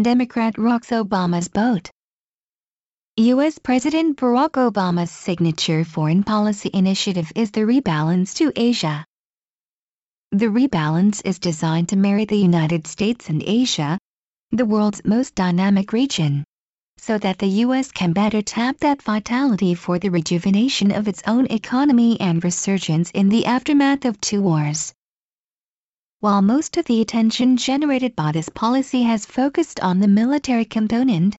Democrat rocks Obama's boat. U.S. President Barack Obama's signature foreign policy initiative is the Rebalance to Asia. The Rebalance is designed to marry the United States and Asia, the world's most dynamic region, so that the U.S. can better tap that vitality for the rejuvenation of its own economy and resurgence in the aftermath of two wars. While most of the attention generated by this policy has focused on the military component,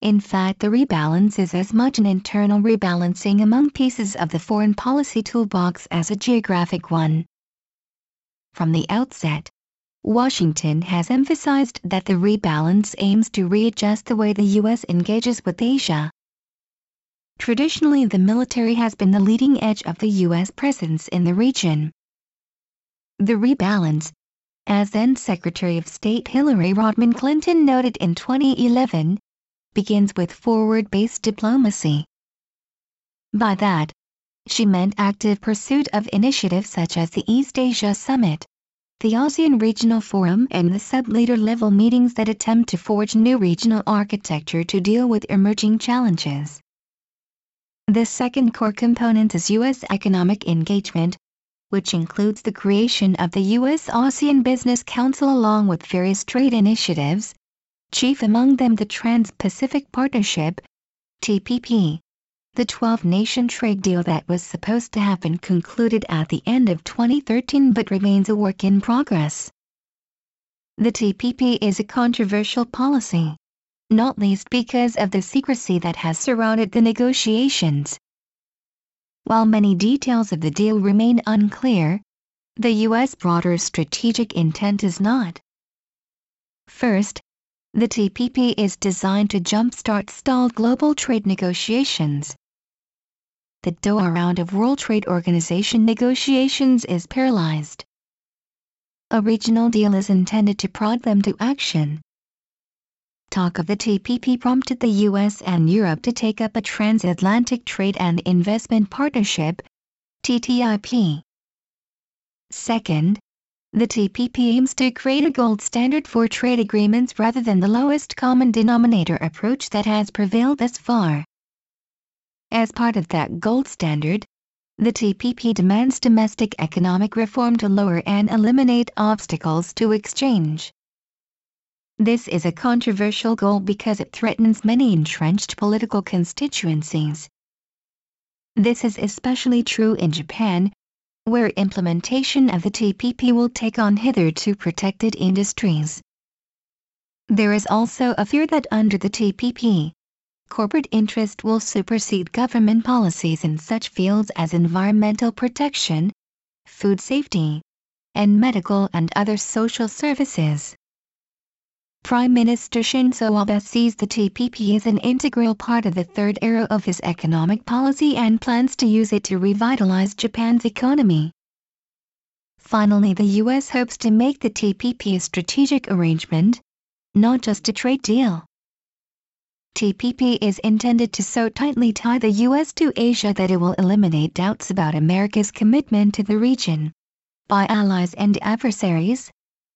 in fact the rebalance is as much an internal rebalancing among pieces of the foreign policy toolbox as a geographic one. From the outset, Washington has emphasized that the rebalance aims to readjust the way the U.S. engages with Asia. Traditionally the military has been the leading edge of the U.S. presence in the region. The rebalance, as then Secretary of State Hillary Rodham Clinton noted in 2011, begins with forward-based diplomacy. By that, she meant active pursuit of initiatives such as the East Asia Summit, the ASEAN Regional Forum and the sub-leader level meetings that attempt to forge new regional architecture to deal with emerging challenges. The second core component is U.S. economic engagement, which includes the creation of the U.S. ASEAN Business Council along with various trade initiatives, chief among them the Trans-Pacific Partnership, TPP. The 12-nation trade deal that was supposed to have been concluded at the end of 2013 but remains a work in progress. The TPP is a controversial policy, not least because of the secrecy that has surrounded the negotiations. While many details of the deal remain unclear, the U.S. broader strategic intent is not. First, the TPP is designed to jumpstart stalled global trade negotiations. The Doha round of World Trade Organization negotiations is paralyzed. A regional deal is intended to prod them to action. Talk of the TPP prompted the US and Europe to take up a transatlantic trade and investment partnership, TTIP. Second, the TPP aims to create a gold standard for trade agreements rather than the lowest common denominator approach that has prevailed thus far. As part of that gold standard, the TPP demands domestic economic reform to lower and eliminate obstacles to exchange. This is a controversial goal because it threatens many entrenched political constituencies. This is especially true in Japan, where implementation of the TPP will take on hitherto protected industries. There is also a fear that under the TPP, corporate interest will supersede government policies in such fields as environmental protection, food safety, and medical and other social services. Prime Minister Shinzo Abe sees the TPP as an integral part of the third era of his economic policy and plans to use it to revitalize Japan's economy. Finally the U.S. hopes to make the TPP a strategic arrangement, not just a trade deal. TPP is intended to so tightly tie the U.S. to Asia that it will eliminate doubts about America's commitment to the region. By allies and adversaries,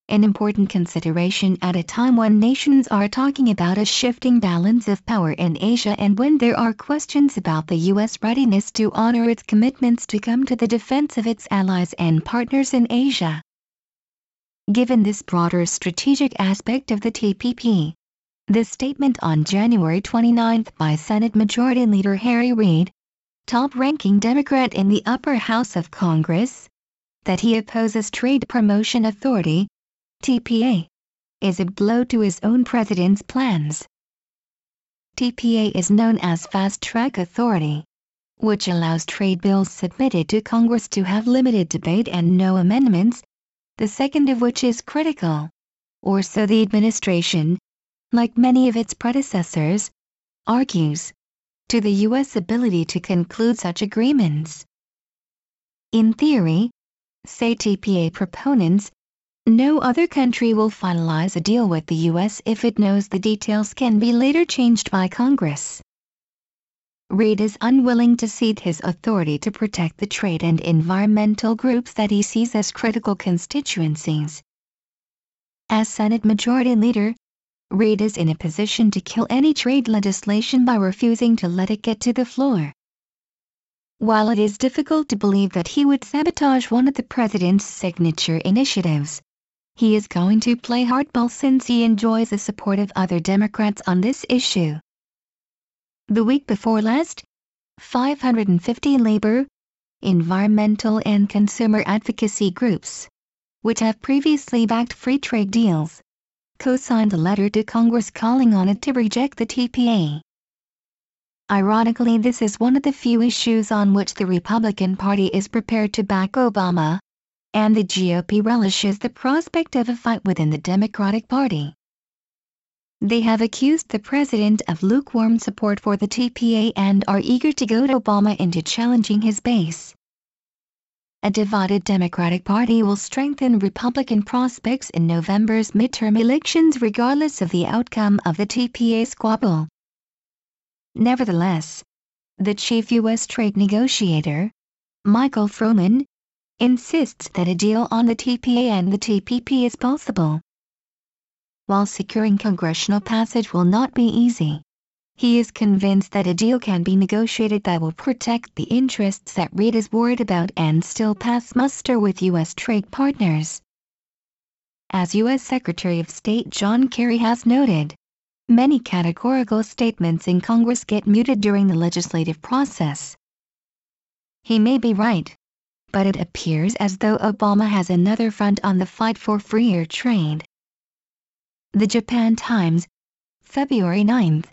an important consideration at a time when nations are talking about a shifting balance of power in Asia and when there are questions about the U.S. readiness to honor its commitments to come to the defense of its allies and partners in Asia. Given this broader strategic aspect of the TPP, the statement on January 29 by Senate Majority Leader Harry Reid, top-ranking Democrat in the upper house of Congress, that he opposes Trade Promotion Authority, TPA, is a blow to his own president's plans. TPA is known as Fast Track Authority, which allows trade bills submitted to Congress to have limited debate and no amendments, the second of which is critical. Or so the administration, like many of its predecessors, argues, to the U.S. ability to conclude such agreements. In theory, say TPA proponents, no other country will finalize a deal with the U.S. if it knows the details can be later changed by Congress. Reid is unwilling to cede his authority to protect the trade and environmental groups that he sees as critical constituencies. As Senate Majority Leader, Reid is in a position to kill any trade legislation by refusing to let it get to the floor. While it is difficult to believe that he would sabotage one of the president's signature initiatives, he is going to play hardball since he enjoys the support of other Democrats on this issue. The week before last, 550 labor, environmental and consumer advocacy groups, which have previously backed free trade deals, co-signed a letter to Congress calling on it to reject the TPA. Ironically this is one of the few issues on which the Republican Party is prepared to back Obama, and the GOP relishes the prospect of a fight within the Democratic Party. They have accused the president of lukewarm support for the TPA and are eager to goad Obama into challenging his base. A divided Democratic Party will strengthen Republican prospects in November's midterm elections regardless of the outcome of the TPA squabble. Nevertheless, the chief U.S. trade negotiator, Michael Froman, insists that a deal on the TPA and the TPP is possible. While securing congressional passage will not be easy, he is convinced that a deal can be negotiated that will protect the interests that Reid is worried about and still pass muster with U.S. trade partners. As U.S. Secretary of State John Kerry has noted, Many categorical statements in Congress get muted during the legislative process. He may be right, but it appears as though Obama has another front on the fight for freer trade. The Japan Times, February 9,